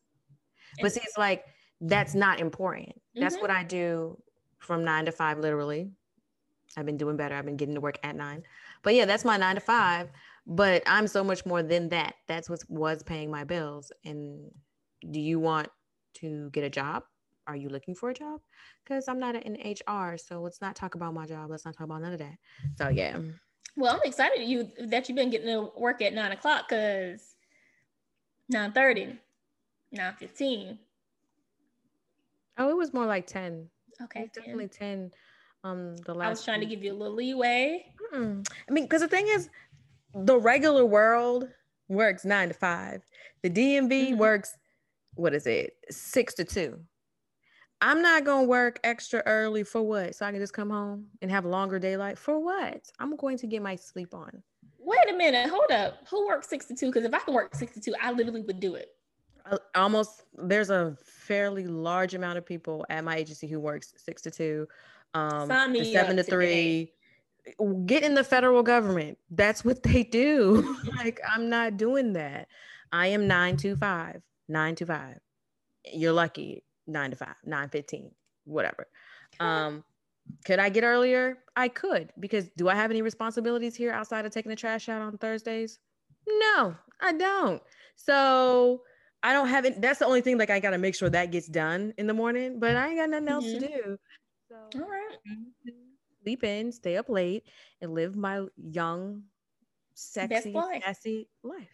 But see, it's like that's not important. Mm-hmm. That's what I do from nine to five, literally. I've been doing better. I've been getting to work at nine. But yeah, that's my nine to five. But I'm so much more than that. That's what was paying my bills. And do you want to get a job? Are you looking for a job? Because I'm not in HR. So let's not talk about my job. Let's not talk about none of that. So yeah. Well, I'm excited you that you've been getting to work at nine o'clock because 9 30, 9 15. Oh, it was more like 10. Okay. Definitely 10. um the last. I was trying to give you a little leeway. Mm-mm. I mean, because the thing is, the regular world works nine to five. The DMV mm-hmm. works, what is it, six to two. I'm not gonna work extra early for what? So I can just come home and have longer daylight for what? I'm going to get my sleep on. Wait a minute, hold up. Who works six to two? Because if I can work six to two, I literally would do it. Almost, there's a fairly large amount of people at my agency who works six to two, um, seven to three. Get in the federal government. That's what they do. like I'm not doing that. I am nine to five, nine to five. You're lucky nine to five, nine fifteen, whatever. Um, could I get earlier? I could because do I have any responsibilities here outside of taking the trash out on Thursdays? No, I don't. So I don't have it. That's the only thing. Like I got to make sure that gets done in the morning, but I ain't got nothing else mm-hmm. to do. So all right, sleep in, stay up late, and live my young, sexy, sassy life.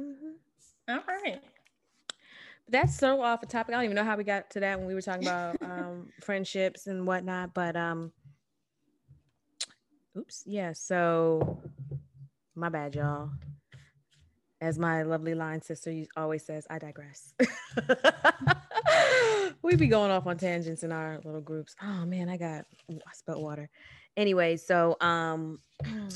Mm-hmm. All right that's so off the topic. I don't even know how we got to that when we were talking about um, friendships and whatnot. But um, oops, yeah. So my bad, y'all. As my lovely line sister always says, I digress. we be going off on tangents in our little groups. Oh man, I got I spilled water. Anyway, so um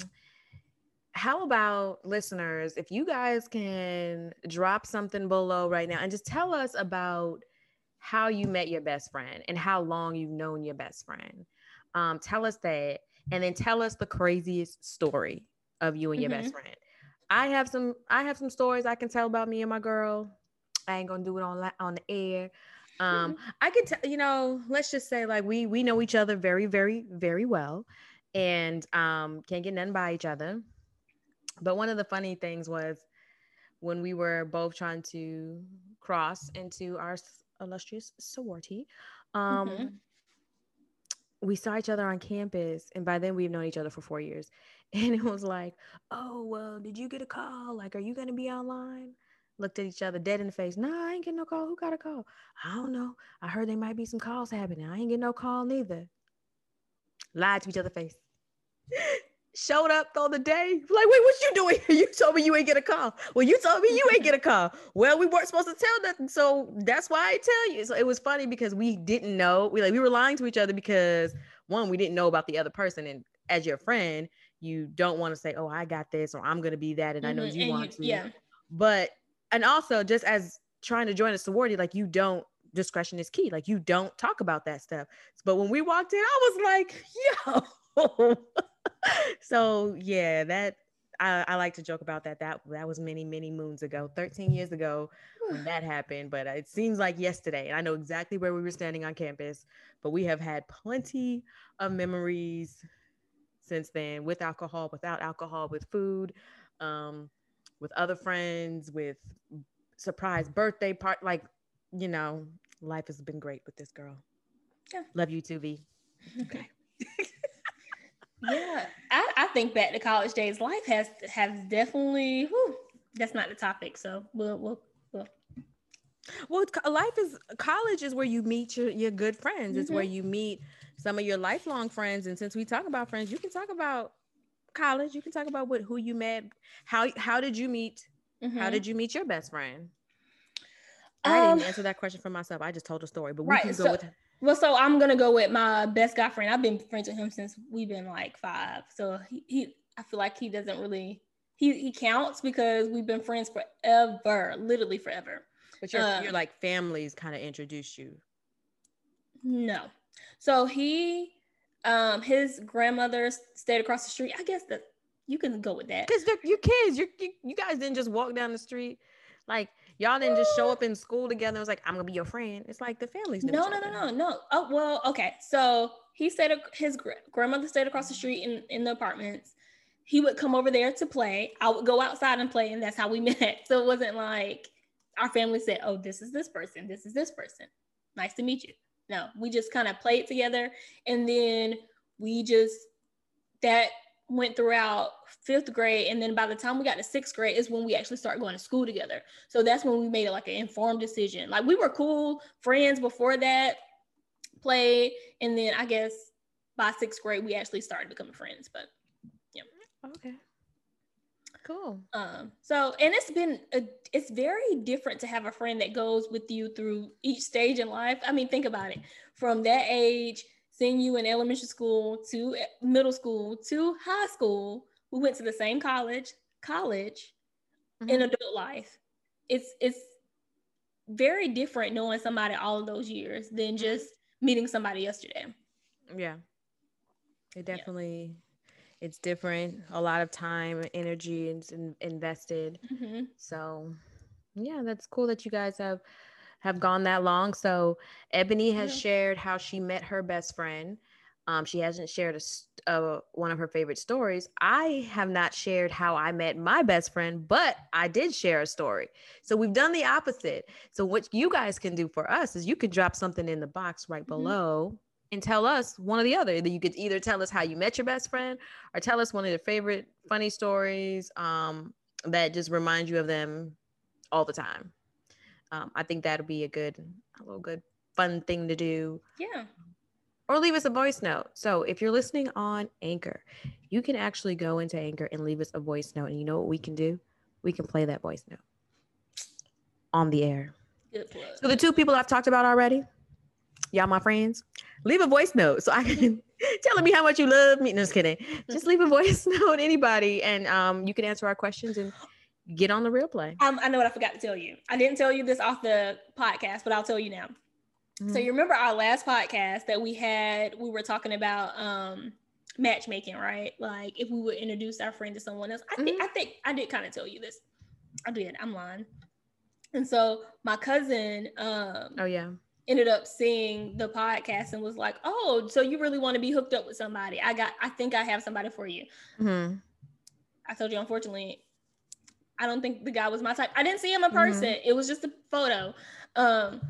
how about listeners if you guys can drop something below right now and just tell us about how you met your best friend and how long you've known your best friend um, tell us that and then tell us the craziest story of you and your mm-hmm. best friend i have some i have some stories i can tell about me and my girl i ain't gonna do it on on the air um mm-hmm. i could tell you know let's just say like we we know each other very very very well and um can't get nothing by each other but one of the funny things was when we were both trying to cross into our illustrious sorority, um, mm-hmm. we saw each other on campus, and by then we've known each other for four years. And it was like, "Oh, well, did you get a call? Like, are you gonna be online?" Looked at each other dead in the face. Nah, I ain't getting no call. Who got a call? I don't know. I heard there might be some calls happening. I ain't getting no call neither. Lied to each other face showed up on the day. Like, wait, what you doing? you told me you ain't get a call. Well, you told me you ain't get a call. Well, we weren't supposed to tell nothing. So that's why I tell you. So it was funny because we didn't know. We like we were lying to each other because one, we didn't know about the other person. And as your friend, you don't want to say, Oh, I got this, or I'm gonna be that, and mm-hmm. I know mm-hmm. you and want you, to. Yeah. But and also just as trying to join a sorority, like you don't discretion is key. Like you don't talk about that stuff. But when we walked in, I was like, yo. so yeah, that I, I, like to joke about that. That that was many, many moons ago, 13 years ago when that happened. But it seems like yesterday. And I know exactly where we were standing on campus, but we have had plenty of memories since then with alcohol, without alcohol, with food, um, with other friends, with surprise birthday part. Like, you know, life has been great with this girl. Yeah. Love you too, V. Okay. yeah, I, I think back to college days. Life has has definitely. Whew, that's not the topic, so we'll we'll. we'll. Well, life is college is where you meet your, your good friends. Mm-hmm. It's where mm-hmm. you meet some of your lifelong friends. And since we talk about friends, you can talk about college. You can talk about what who you met. How how did you meet? Mm-hmm. How did you meet your best friend? I um, didn't answer that question for myself. I just told a story, but we right, can go so, with well, so I'm gonna go with my best guy friend. I've been friends with him since we've been like five. So he, he I feel like he doesn't really he he counts because we've been friends forever, literally forever. But your um, your like families kind of introduced you. No. So he um his grandmother stayed across the street. I guess that you can go with that. Because your kids. You're, you you guys didn't just walk down the street. Like Y'all didn't just show up in school together. It was like, I'm gonna be your friend. It's like the families. No, no, no, no, no. Oh well, okay. So he stayed. His grandmother stayed across the street in in the apartments. He would come over there to play. I would go outside and play, and that's how we met. So it wasn't like our family said, "Oh, this is this person. This is this person. Nice to meet you." No, we just kind of played together, and then we just that went throughout fifth grade and then by the time we got to sixth grade is when we actually started going to school together so that's when we made it like an informed decision like we were cool friends before that played and then i guess by sixth grade, we actually started becoming friends. But yeah. Okay. Cool. Um, so and it's been a, it's very different to have a friend that goes with you through each stage in life. I mean, think about it. From that age, seeing you in elementary school to middle school to high school, we went to the same college, college, mm-hmm. in adult life. It's it's very different knowing somebody all of those years than mm-hmm. just meeting somebody yesterday. Yeah. It definitely yeah. it's different. A lot of time, energy is in, invested. Mm-hmm. So yeah, that's cool that you guys have have gone that long. So Ebony has yeah. shared how she met her best friend. Um, she hasn't shared a, uh, one of her favorite stories. I have not shared how I met my best friend, but I did share a story. So we've done the opposite. So what you guys can do for us is you can drop something in the box right mm-hmm. below and tell us one or the other. That You could either tell us how you met your best friend or tell us one of your favorite funny stories um, that just remind you of them all the time. Um, I think that'll be a good, a little good, fun thing to do. Yeah or leave us a voice note. So if you're listening on Anchor, you can actually go into Anchor and leave us a voice note. And you know what we can do? We can play that voice note on the air. So the two people I've talked about already, y'all my friends, leave a voice note so I can telling me how much you love me. No, just kidding. Just leave a voice note, anybody, and um, you can answer our questions and get on the real play. Um, I know what I forgot to tell you. I didn't tell you this off the podcast, but I'll tell you now. Mm-hmm. So you remember our last podcast that we had, we were talking about um matchmaking, right? Like if we would introduce our friend to someone else. I think mm-hmm. I think I did kind of tell you this. I did. I'm lying. And so my cousin um oh yeah ended up seeing the podcast and was like, "Oh, so you really want to be hooked up with somebody? I got I think I have somebody for you." Mm-hmm. I told you unfortunately I don't think the guy was my type. I didn't see him in person. Mm-hmm. It was just a photo. Um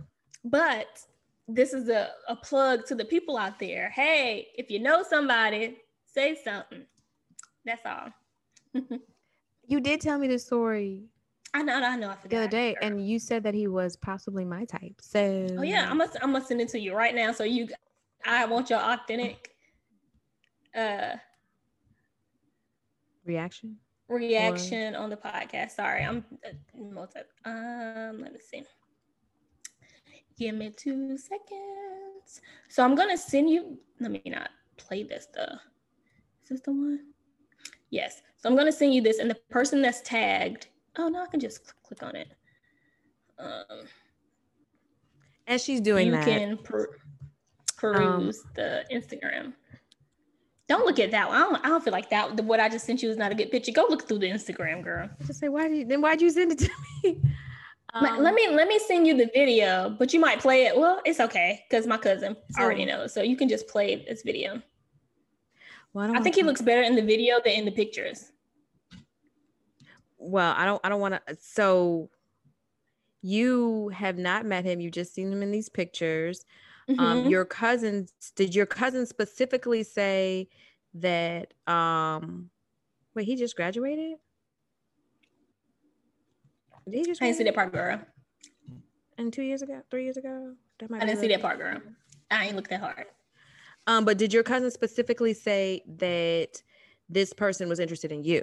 but this is a, a plug to the people out there. Hey, if you know somebody, say something. That's all. you did tell me the story. I know, I know. I forgot. The other day, and you said that he was possibly my type. So. Oh yeah, I'm gonna I'm gonna send it to you right now. So you, I want your authentic. Uh. Reaction. Reaction or... on the podcast. Sorry, I'm. Uh, multi- um, let me see. Give me two seconds. So I'm gonna send you. Let me not play this. The is this the one? Yes. So I'm gonna send you this, and the person that's tagged. Oh no, I can just click on it. Um, As she's doing you that, you can per- peruse um, the Instagram. Don't look at that one. I don't, I don't feel like that. What I just sent you is not a good picture. Go look through the Instagram, girl. Just say why did you, then why'd you send it to me? Um, let me let me send you the video, but you might play it. Well, it's okay because my cousin already knows, so you can just play this video. Well, I, I think he looks better in the video than in the pictures. Well, I don't. I don't want to. So, you have not met him. You've just seen him in these pictures. Um, mm-hmm. Um, your cousins. Did your cousin specifically say that? Um, wait, he just graduated. Did he just I didn't see that part, girl. And two years ago, three years ago, that might I didn't see that part, girl. I ain't looked that hard. Um, but did your cousin specifically say that this person was interested in you?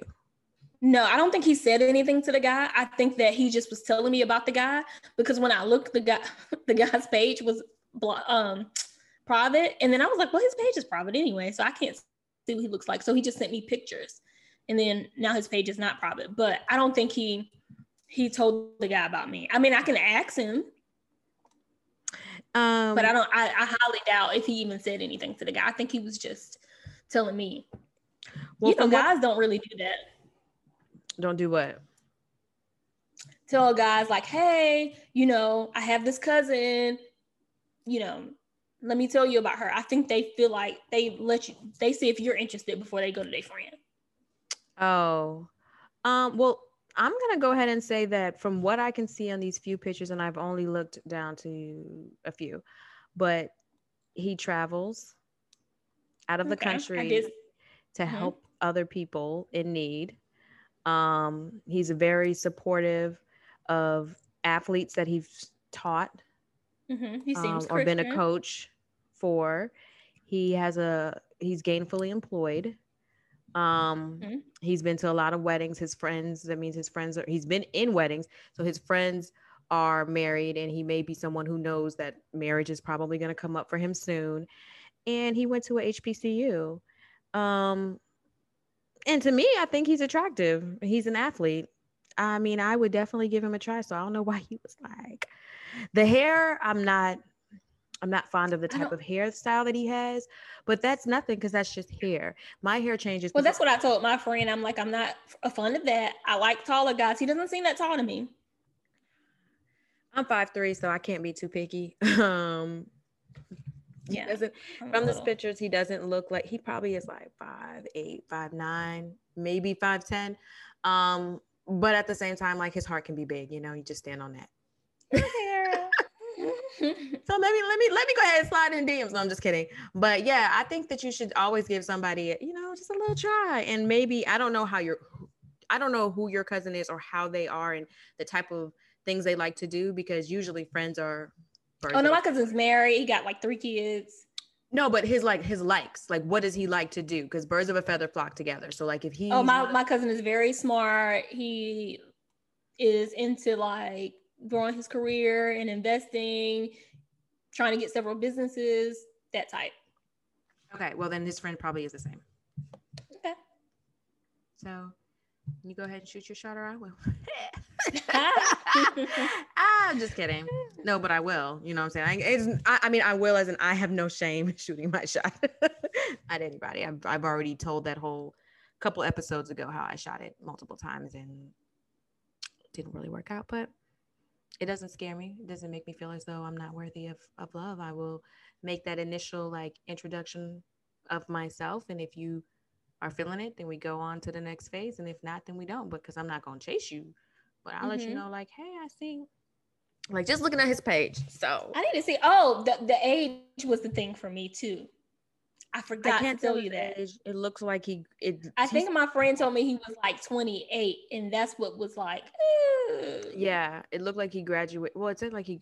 No, I don't think he said anything to the guy. I think that he just was telling me about the guy because when I looked, the guy, the guy's page was um private, and then I was like, well, his page is private anyway, so I can't see what he looks like. So he just sent me pictures, and then now his page is not private. But I don't think he he told the guy about me. I mean, I can ask him. Um, but I don't. I, I highly doubt if he even said anything to the guy. I think he was just telling me. Well, you know, guys what, don't really do that. Don't do what? Tell guys like, hey, you know, I have this cousin. You know, let me tell you about her. I think they feel like they let you. They see if you're interested before they go to their friend. Oh, um. Well, I'm gonna go ahead and say that from what I can see on these few pictures, and I've only looked down to a few, but he travels out of the country to mm-hmm. help other people in need. Um, he's very supportive of athletes that he's taught mm-hmm. he um, or been a coach for. He has a he's gainfully employed. Um, mm-hmm. he's been to a lot of weddings. His friends, that means his friends are he's been in weddings, so his friends are married, and he may be someone who knows that marriage is probably going to come up for him soon. And he went to a HBCU. Um, and to me, I think he's attractive. He's an athlete. I mean, I would definitely give him a try. So I don't know why he was like the hair. I'm not. I'm not fond of the type of hairstyle that he has, but that's nothing because that's just hair. My hair changes. Well, that's what I told my friend. I'm like, I'm not a fan of that. I like taller guys. He doesn't seem that tall to me. I'm five three, so I can't be too picky. Um, yeah. doesn't from the pictures, he doesn't look like he probably is like five eight, five nine, maybe five ten. Um, but at the same time, like his heart can be big, you know, you just stand on that. So maybe let me let me go ahead and slide in DMs. No, I'm just kidding. But yeah, I think that you should always give somebody, you know, just a little try. And maybe I don't know how your I don't know who your cousin is or how they are and the type of things they like to do because usually friends are Oh no, my cousin's married. He got like three kids. No, but his like his likes, like what does he like to do? Because birds of a feather flock together. So like if he Oh my my cousin is very smart. He is into like growing his career and investing, trying to get several businesses, that type. Okay, well then his friend probably is the same. Okay. So you go ahead and shoot your shot or I will. I'm just kidding. No, but I will. You know what I'm saying? I, it's, I, I mean, I will as in I have no shame shooting my shot at anybody. I've, I've already told that whole couple episodes ago how I shot it multiple times and didn't really work out, but it doesn't scare me. It doesn't make me feel as though I'm not worthy of, of love. I will make that initial like introduction of myself. And if you are feeling it, then we go on to the next phase. And if not, then we don't because I'm not going to chase you. But I'll mm-hmm. let you mm-hmm. know, like, hey, I see. Like just looking at his page. So I need to see. Oh, the, the age was the thing for me too. I forgot I can't to tell you that. Age. It looks like he. It. I think my friend told me he was like 28, and that's what was like. Yeah, it looked like he graduated. Well, it said like he.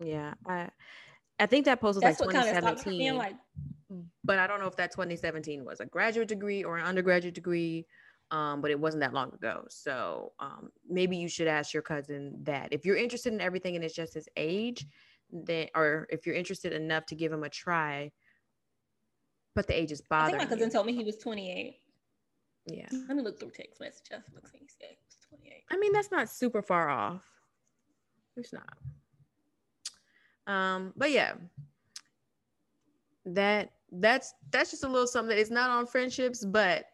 Yeah, I. I think that post was that's like 2017. Kind of like but I don't know if that 2017 was a graduate degree or an undergraduate degree. Um, but it wasn't that long ago. So um, maybe you should ask your cousin that. If you're interested in everything and it's just his age, then or if you're interested enough to give him a try, but the age is bothering. I think my cousin you. told me he was 28. Yeah. Let me look through text messages. Looks like he said he was 28. I mean, that's not super far off. It's not. Um, but yeah, that that's that's just a little something. It's not on friendships, but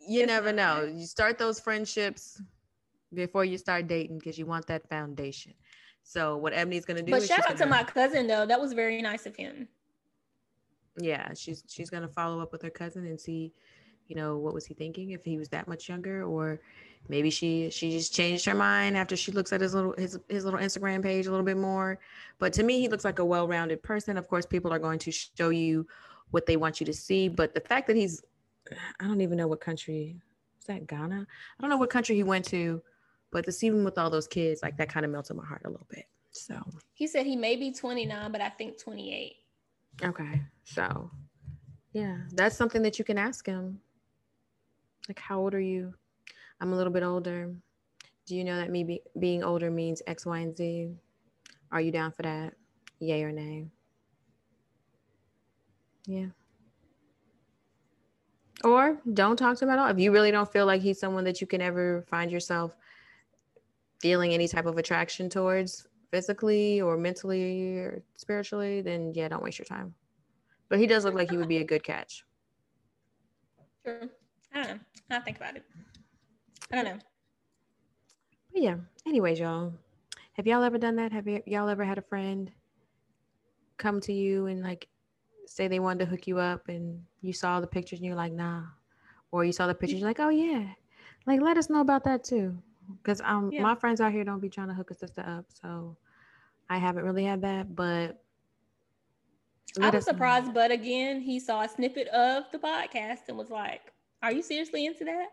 you it's never know. Right. You start those friendships before you start dating because you want that foundation. So what Ebony's gonna do? But shout out gonna, to my cousin though. That was very nice of him. Yeah, she's she's gonna follow up with her cousin and see, you know, what was he thinking if he was that much younger, or maybe she she just changed her mind after she looks at his little his his little Instagram page a little bit more. But to me, he looks like a well-rounded person. Of course, people are going to show you what they want you to see, but the fact that he's I don't even know what country is that Ghana? I don't know what country he went to, but to see him with all those kids, like that kind of melted my heart a little bit. So he said he may be 29, but I think 28. Okay. So yeah, that's something that you can ask him. Like, how old are you? I'm a little bit older. Do you know that me be- being older means X, Y, and Z? Are you down for that? Yay or nay? Yeah. Or don't talk to him at all. If you really don't feel like he's someone that you can ever find yourself feeling any type of attraction towards physically or mentally or spiritually, then yeah, don't waste your time. But he does look like he would be a good catch. Sure. I don't know. I'll think about it. I don't know. But yeah. Anyways, y'all. Have y'all ever done that? Have y- y'all ever had a friend come to you and like say they wanted to hook you up and you saw the pictures and you're like, nah. Or you saw the pictures, you're like, oh yeah. Like let us know about that too. Because um yeah. my friends out here don't be trying to hook a sister up. So I haven't really had that, but I was surprised, know. but again, he saw a snippet of the podcast and was like, Are you seriously into that?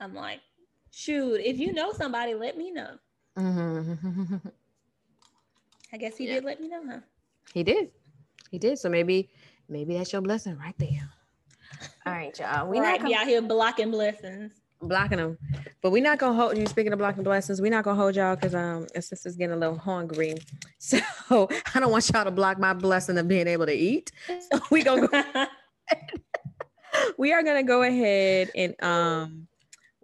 I'm like, shoot, if you know somebody, let me know. Mm-hmm. I guess he yeah. did let me know, huh? He did. He did. So maybe maybe that's your blessing right there. All right, y'all. We right, not be out here blocking blessings. Blocking them, but we're not gonna hold you. Speaking of blocking blessings, we're not gonna hold y'all because um, sister's getting a little hungry. So I don't want y'all to block my blessing of being able to eat. So we gonna go. we are gonna go ahead and um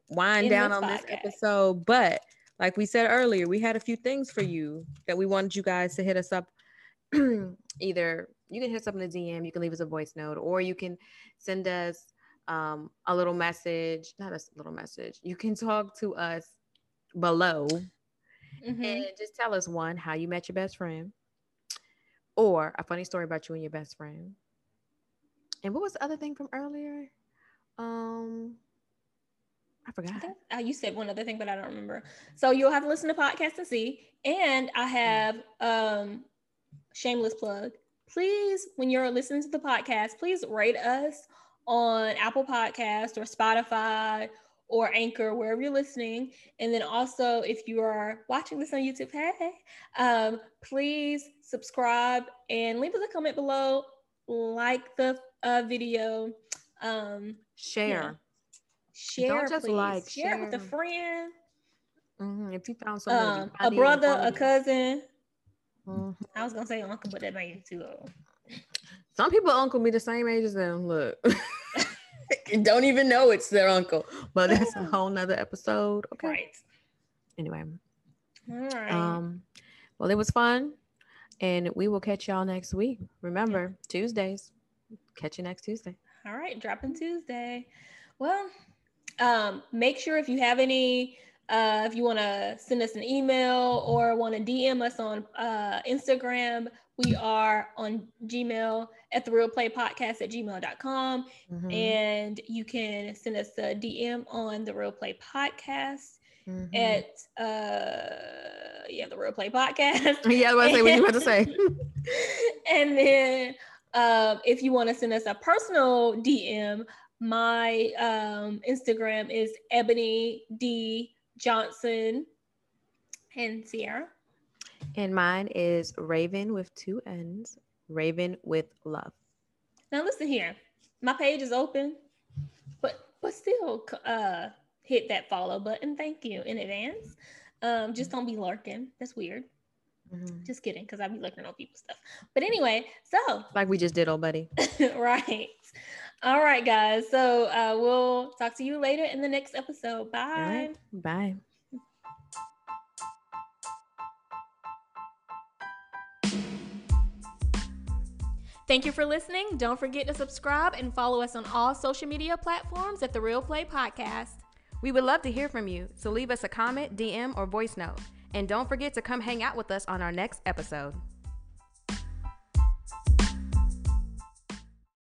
wind In down this on podcast. this episode, but like we said earlier, we had a few things for you that we wanted you guys to hit us up. Either you can hit us up in the DM, you can leave us a voice note, or you can send us um, a little message, not a little message. You can talk to us below mm-hmm. and just tell us one, how you met your best friend, or a funny story about you and your best friend. And what was the other thing from earlier? Um, I forgot. I uh, you said one other thing, but I don't remember. So you'll have to listen to podcast and see. And I have um shameless plug. Please, when you're listening to the podcast, please rate us on Apple Podcast or Spotify or Anchor, wherever you're listening. And then also, if you are watching this on YouTube, hey, um, please subscribe and leave us a comment below, like the uh, video, um, share. Share, Don't just please. like share, share with a friend. Mm-hmm. If you found someone, um, a brother, a cousin. Mm-hmm. I was gonna say uncle, but that made it too old. Some people uncle be the same age as them. Look. don't even know it's their uncle. But that's a whole nother episode. Okay. Right. Anyway. All right. Um, well, it was fun. And we will catch y'all next week. Remember, Tuesdays. Catch you next Tuesday. All right, dropping Tuesday. Well, um, make sure if you have any uh, if you want to send us an email or want to DM us on uh, Instagram, we are on Gmail at the real play podcast at gmail.com. Mm-hmm. And you can send us a DM on the real play podcast mm-hmm. at, uh, yeah, the real play podcast. yeah, I was about to say what you about to say. and then um, if you want to send us a personal DM, my um, Instagram is Ebony D Johnson and Sierra. And mine is Raven with two N's, Raven with love. Now listen here, my page is open, but but still uh, hit that follow button. Thank you in advance. Um, just don't be lurking. That's weird. Mm-hmm. Just kidding, because I be looking on people's stuff. But anyway, so like we just did, old buddy. right. All right, guys. So uh, we'll talk to you later in the next episode. Bye. Right. Bye. Thank you for listening. Don't forget to subscribe and follow us on all social media platforms at The Real Play Podcast. We would love to hear from you, so leave us a comment, DM, or voice note. And don't forget to come hang out with us on our next episode.